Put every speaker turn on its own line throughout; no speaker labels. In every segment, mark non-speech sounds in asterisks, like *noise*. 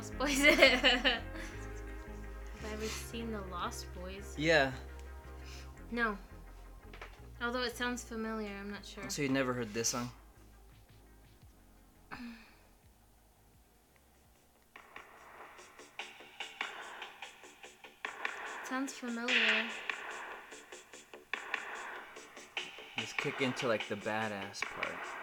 Lost Boys. *laughs* Have I ever seen the Lost Boys?
Yeah.
No. Although it sounds familiar, I'm not sure.
So you never heard this song?
Sounds familiar.
Let's kick into like the badass part.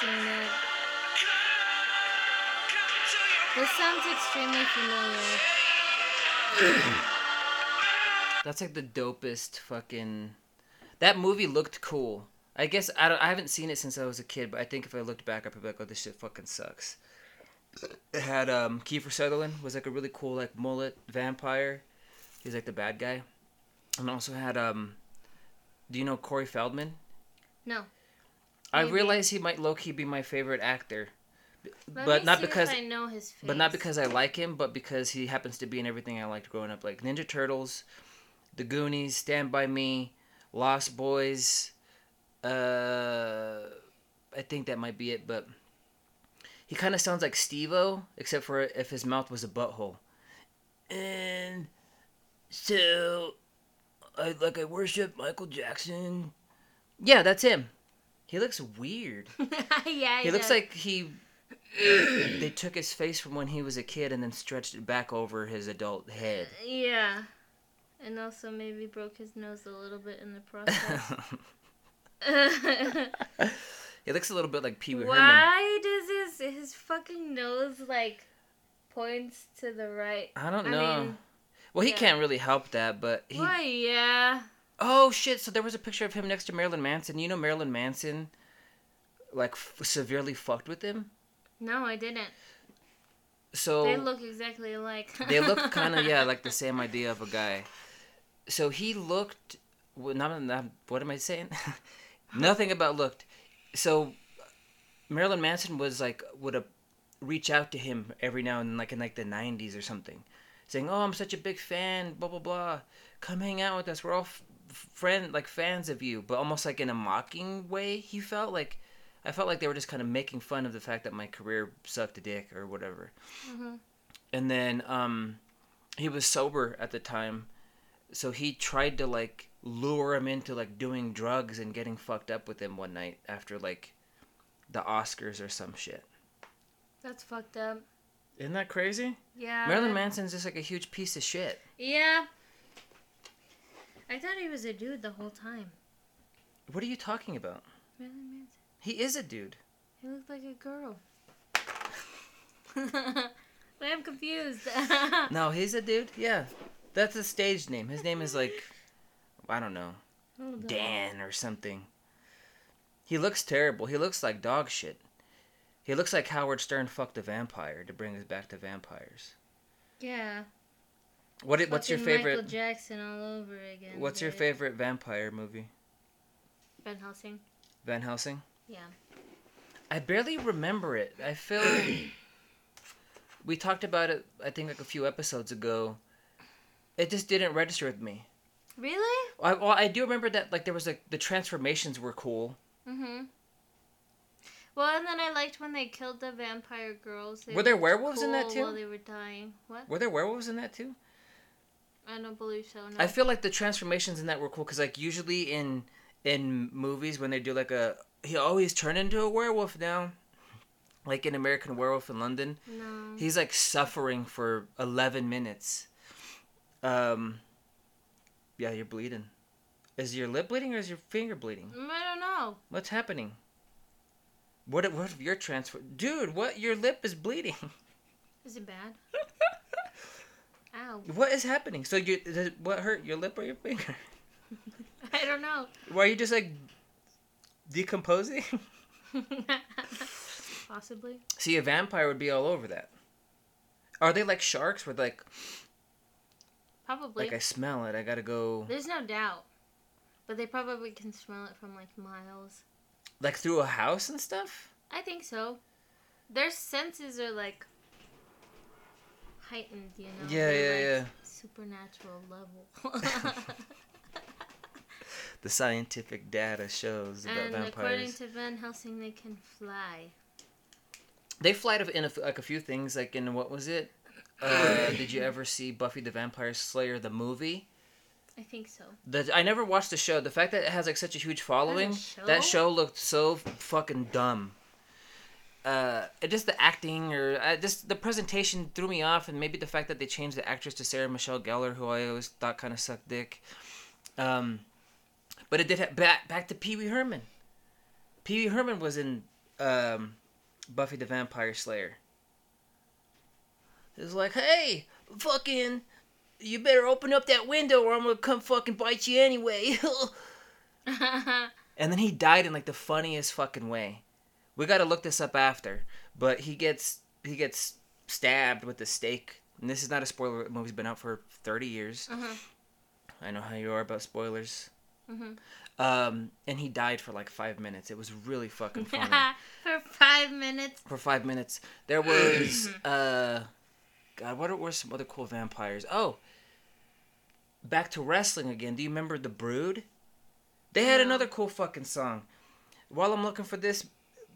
Seen it. This sounds extremely familiar. *coughs*
That's like the dopest fucking. That movie looked cool. I guess I don't. I haven't seen it since I was a kid, but I think if I looked back, I'd be like, "Oh, this shit fucking sucks." It had um Kiefer Sutherland was like a really cool like mullet vampire. He's like the bad guy, and also had um. Do you know Corey Feldman?
No.
I realize he might low key be my favorite actor,
Let
but not because
I know his face.
but not because I like him, but because he happens to be in everything I liked growing up, like Ninja Turtles, The Goonies, Stand by Me, Lost Boys. Uh, I think that might be it, but he kind of sounds like Steve-O, except for if his mouth was a butthole. And so, I like I worship Michael Jackson. Yeah, that's him. He looks weird. *laughs*
yeah,
He looks
does.
like he. they took his face from when he was a kid and then stretched it back over his adult head.
Yeah. And also maybe broke his nose a little bit in the process. *laughs* *laughs*
he looks a little bit like Pee Wee Herman.
Why does his his fucking nose like points to the right?
I don't
I
know.
mean,
well, he
yeah.
can't really help that, but he.
Why? Yeah.
Oh shit! So there was a picture of him next to Marilyn Manson. You know Marilyn Manson, like f- severely fucked with him.
No, I didn't.
So
They look exactly alike.
they look *laughs* kind of yeah like the same idea of a guy so he looked well, not, not what am i saying *laughs* nothing about looked so marilyn manson was like would uh, reach out to him every now and then like in like the 90s or something saying oh i'm such a big fan blah blah blah come hang out with us we're all f- friend like fans of you but almost like in a mocking way he felt like i felt like they were just kind of making fun of the fact that my career sucked a dick or whatever
Mhm.
and then um he was sober at the time so he tried to like lure him into like doing drugs and getting fucked up with him one night after like the oscars or some shit
That's fucked up.
isn't that crazy
Yeah.
marilyn manson's just like a huge piece of shit
Yeah. I thought he was a dude the whole time.
what are you talking about
Marilyn Manson.
he is a dude
He looked like a girl. *laughs* I'm confused. *laughs*
no he's a dude yeah that's a stage name his name is like i don't know
Hold on.
Dan or something. He looks terrible. He looks like dog shit. He looks like Howard Stern fucked a vampire to bring us back to vampires.
Yeah.
What? i- What's your favorite?
Michael Jackson all over again.
What's your favorite vampire movie?
Van Helsing.
Van Helsing.
Yeah.
I barely remember it. I feel *coughs* we talked about it. I think like a few episodes ago. It just didn't register with me.
Really?
I, well, I do remember that like there was like the transformations were cool.
Mm-hmm. Well, and then I liked when they killed the vampire girls. They
Were there werewolves in that too?
While they were dying. What?
Were there werewolves in that too?
I don't believe so. No.
I feel like the transformations in that were cool because like usually in in movies when they do like a he always turned into a werewolf now, like in American Werewolf in London,
no.
he's like suffering for eleven minutes. Um. Yeah, you're bleeding. Is your lip bleeding or is your finger bleeding?
Mm, I don't know.
What's happening? What what if your transfer, dude? What your lip is bleeding?
Is it bad? *laughs* Ow.
what is happening? So you does- what hurt your lip or your finger? *laughs*
I don't know.
Why are you just like decomposing? *laughs*
Possibly.
See, a vampire would be all over that. Are they like sharks? Where like,
Probably.
like I smell it, I gotta go
There's no doubt. But they probably can smell it from like miles.
like through a house and stuff.
I think so. their senses are like heightened, you know.
Yeah,
They're,
yeah,
Supernatural level. *laughs* *laughs*
The scientific data shows about
and according to Van Helsing, they can fly.
They fly to in a, like a few things. Like in what was it? Uh, *coughs* did you ever see Buffy the Vampire Slayer the movie?
I think so.
The, I never watched the show. The fact that it has like such a huge following,
show?
that show looked so fucking dumb. Uh, just the acting or uh, just the presentation threw me off, and maybe the fact that they changed the actress to Sarah Michelle Gellar, who I always thought kind of sucked dick. Um, but it did ha- back back to Pee Wee Herman. Pee Wee Herman was in um, Buffy the Vampire Slayer. It was like, hey, fucking, you better open up that window or I'm gonna come fucking bite you anyway. *laughs* *laughs* and then he died in like the funniest fucking way. We gotta look this up after, but he gets he gets stabbed with a stake. And this is not a spoiler. The movie's been out for thirty years.
uh-huh.
I know how you are about spoilers.
Mhm.
Um, and he died for like five minutes. It was really fucking *laughs* funny.
For five minutes.
for five minutes. There was *clears throat* uh God, what were some other cool vampires? Oh. Back to wrestling again. Do you remember the Brood? They had another cool fucking song. While I'm looking for this,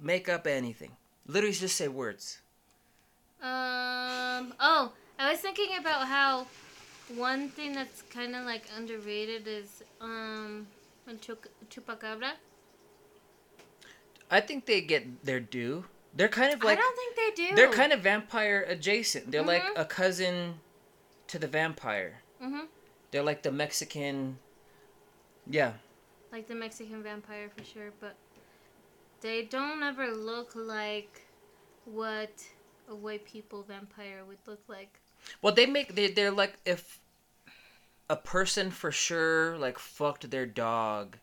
make up anything. Literally just say words.
Um. Oh, I was thinking about how one thing that's kind of like underrated is um, chup- chupacabra.
I think they get their due. They're kind of like
I don't think they do.
they're kind of vampire adjacent. They're like
Mhm.
a cousin to the vampire.
hmm
They're like the Mexican Yeah.
like the Mexican vampire for sure, but they don't ever look like what a white people vampire would look like.
Well, they make they they're like if a person for sure like fucked their dog.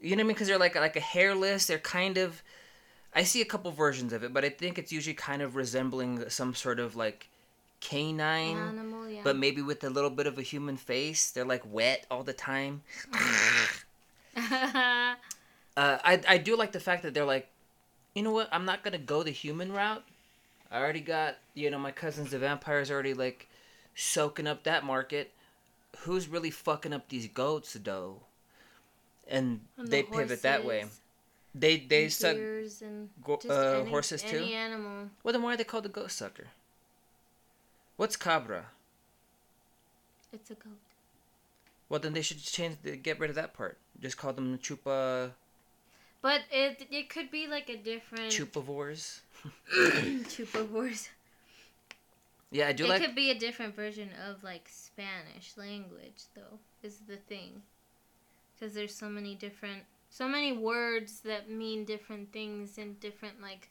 You know what I mean? Because they're like like a hairless. They're kind of. I see a couple versions of it, but I think it's usually kind of resembling some sort of like canine,
Animal, yeah.
but maybe with a little bit of a human face. They're like wet all the time. *laughs* *laughs* Uh, I I do like the fact that they're like, you know what? I'm not gonna go the human route. I already got you know my cousins the vampires already like soaking up that market. Who's really fucking up these goats though? And,
And the
they pivot that way. They they
and
suck.
and
go- uh,
any,
horses too?
Any animal.
Well, then why are they called the goat sucker? What's cabra?
It's a goat.
Well, then they should change the, get rid of that part. Just call them chupa
But it it could be like a different
chupavores. *coughs*
chupavores.
Yeah, I do
it
like.
It could be a different version of like Spanish language, though. Is the thing, because there's so many different, so many words that mean different things in different like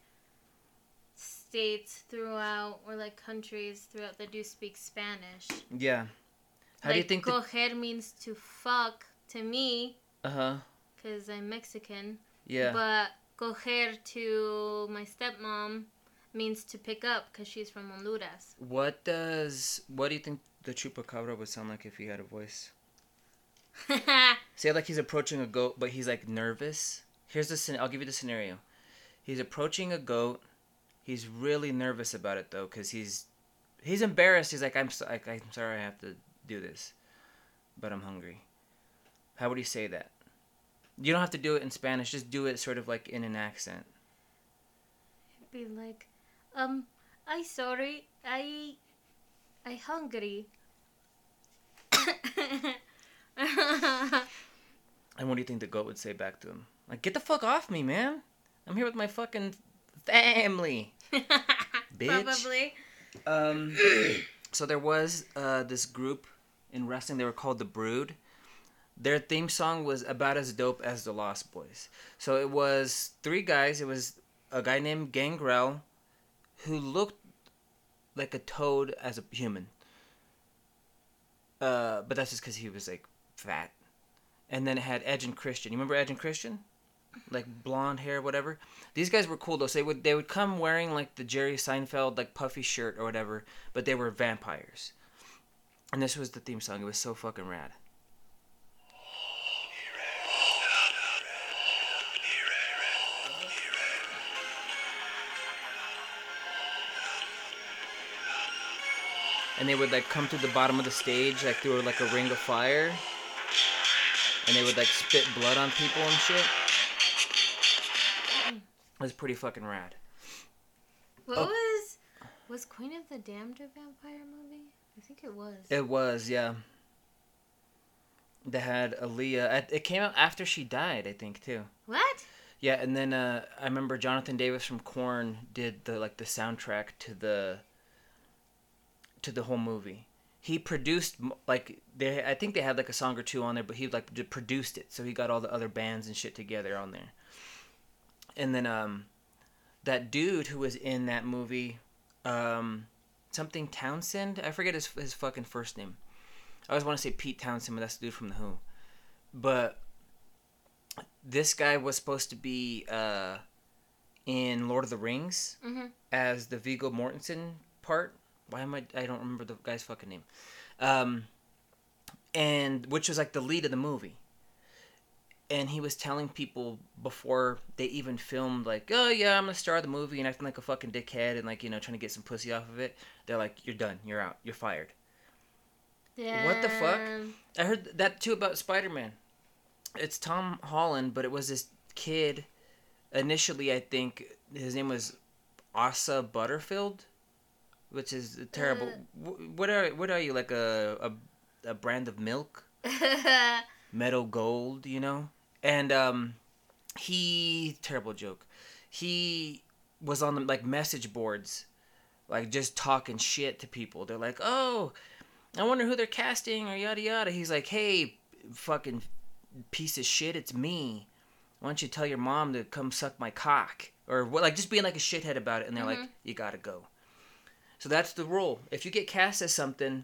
states throughout, or like countries throughout that do speak Spanish.
Yeah. How
like,
do you think? The,
means to fuck to me,
uh huh.
because I'm Mexican.
Yeah.
But coger to my stepmom means to pick up, because she's from Honduras.
What does what do you think the chupacabra would sound like if he had a voice? *laughs* Say like he's approaching a goat, but he's like nervous. Here's the scen- I'll give you the scenario. He's approaching a goat. He's really nervous about it though, cause he's he's embarrassed. He's like, I'm so- like, I'm sorry, I have to do this, but I'm hungry. How would he say that? You don't have to do it in Spanish. Just do it sort of like in an accent.
be like, um, I sorry, I, I hungry.
And what do you think the goat would say back to him? Like, get the fuck off me, man. I'm here with my fucking family. *laughs* Bitch.
Probably.
Um, so there was uh, this group in wrestling. They were called the Brood. Their theme song was about as dope as the Lost Boys. So it was three guys. It was a guy named Gangrel, who looked like a toad as a human. Uh, but that's just because he was like fat. And then it had Edge and Christian. You remember Edge and Christian? Like blonde hair, whatever. These guys were cool though. So they would they would come wearing like the Jerry Seinfeld like puffy shirt or whatever, but they were vampires. And this was the theme song. It was so fucking rad. And they would like come to the bottom of the stage like through like a ring of fire, and they would like spit blood on people and shit. It was pretty fucking rad.
What
Oh.
was was Queen of the Damned a vampire movie? I think it was.
It was, yeah. They had Aaliyah. It came out after she died, I think, too.
what?
Yeah, and then uh, I remember Jonathan Davis from Korn did the like the soundtrack to the to the whole movie. He produced like they I think they had like a song or two on there, but he like produced it, so he got all the other bands and shit together on there. And then um, that dude who was in that movie, um, something Townsend, I forget his his fucking first name. I always want to say Pete Townshend, but that's the dude from the Who. But this guy was supposed to be uh, in Lord of the Rings
Mm-hmm.
as the Viggo Mortensen part. Why am I? I don't remember the guy's fucking name. Um, and which was like the lead of the movie. And he was telling people before they even filmed, like, "Oh yeah, I'm gonna star the movie," and acting like a fucking dickhead and like you know trying to get some pussy off of it. They're like, "You're done. You're out. You're fired." Yeah. What the fuck? I heard that too about Spider Man. It's Tom Holland, but it was this kid. Initially, I think his name was Asa Butterfield, which is terrible.
Uh.
What are what are you like a a, a brand of milk? *laughs* Meadow Gold, you know? And um he terrible joke. He was on the like message boards like just talking shit to people. They're like, "Oh, I wonder who they're casting or yada yada." He's like, "Hey, fucking piece of shit, it's me. Why don't you tell your mom to come suck my cock?" Or what like just being like a shithead about it and they're like,
Mhm.
"You got to go." So that's the rule. If you get cast as something,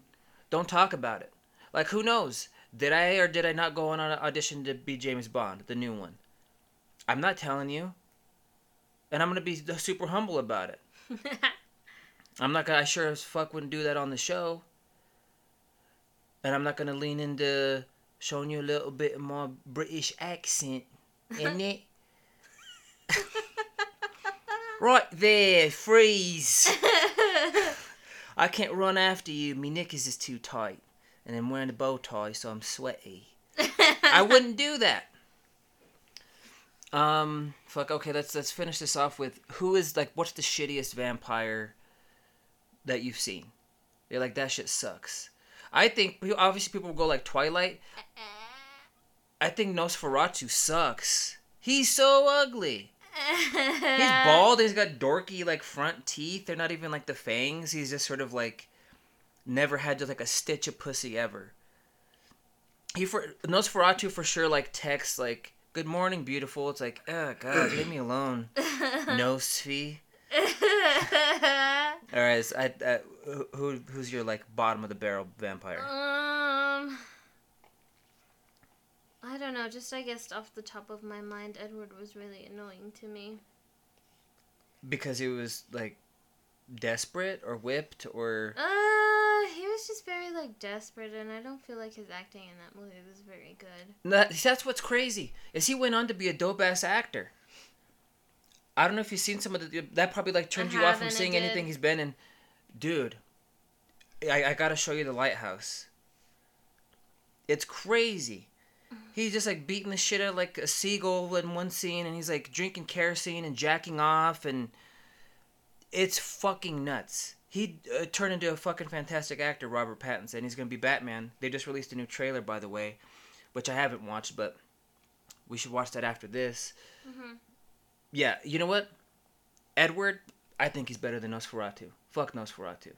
don't talk about it. Like who knows? Did I or did I not go on an audition to be James Bond, the new one? I'm not telling you. And I'm gonna be super humble about it. *laughs* I'm not gonna. I sure as fuck wouldn't do that on the show. And I'm not gonna lean into showing you a little bit more British accent in it. *laughs* right there, freeze. *laughs* I can't run after you. Me knickers is too tight, and I'm wearing a bow tie, so I'm sweaty. I *laughs* wouldn't do that. Um, fuck. Okay, let's let's finish this off with who is like what's the shittiest vampire that you've seen? You're like that shit sucks. I think obviously people will go like Twilight. I think Nosferatu sucks. He's so ugly. He's *laughs* bald. He's got dorky like front teeth. They're not even like the fangs. He's just sort of like never had just like a stitch of pussy ever. He for Nosferatu for sure like texts like "Good morning, beautiful." It's like, oh god, leave me alone. *laughs* Nosfi. *laughs* All right, so I, I, who who's your like bottom of the barrel vampire?
Um, I don't know. Just I guess off the top of my mind, Edward was really annoying to me.
Because he was like desperate or whipped or
Uh, he was just very like desperate, and I don't feel like his acting in that movie was very good.
that, that's what's crazy is he went on to be a dope ass actor. I don't know if you've seen some of the that probably like turned
I
you off from seeing anything he's been in. Dude, I, I gotta show you the lighthouse. It's crazy. He's just like beating the shit out like a seagull in one scene, and he's like drinking kerosene and jacking off, and it's fucking nuts. He uh, turned into a fucking fantastic actor, Robert Pattinson. He's gonna be Batman. They just released a new trailer, by the way, which I haven't watched, but we should watch that after this.
Mhm.
Yeah, you know what? Edward, I think he's better than Nosferatu. Fuck Nosferatu.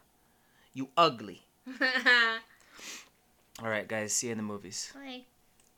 You ugly. *laughs* All right, guys. See you in the movies.
like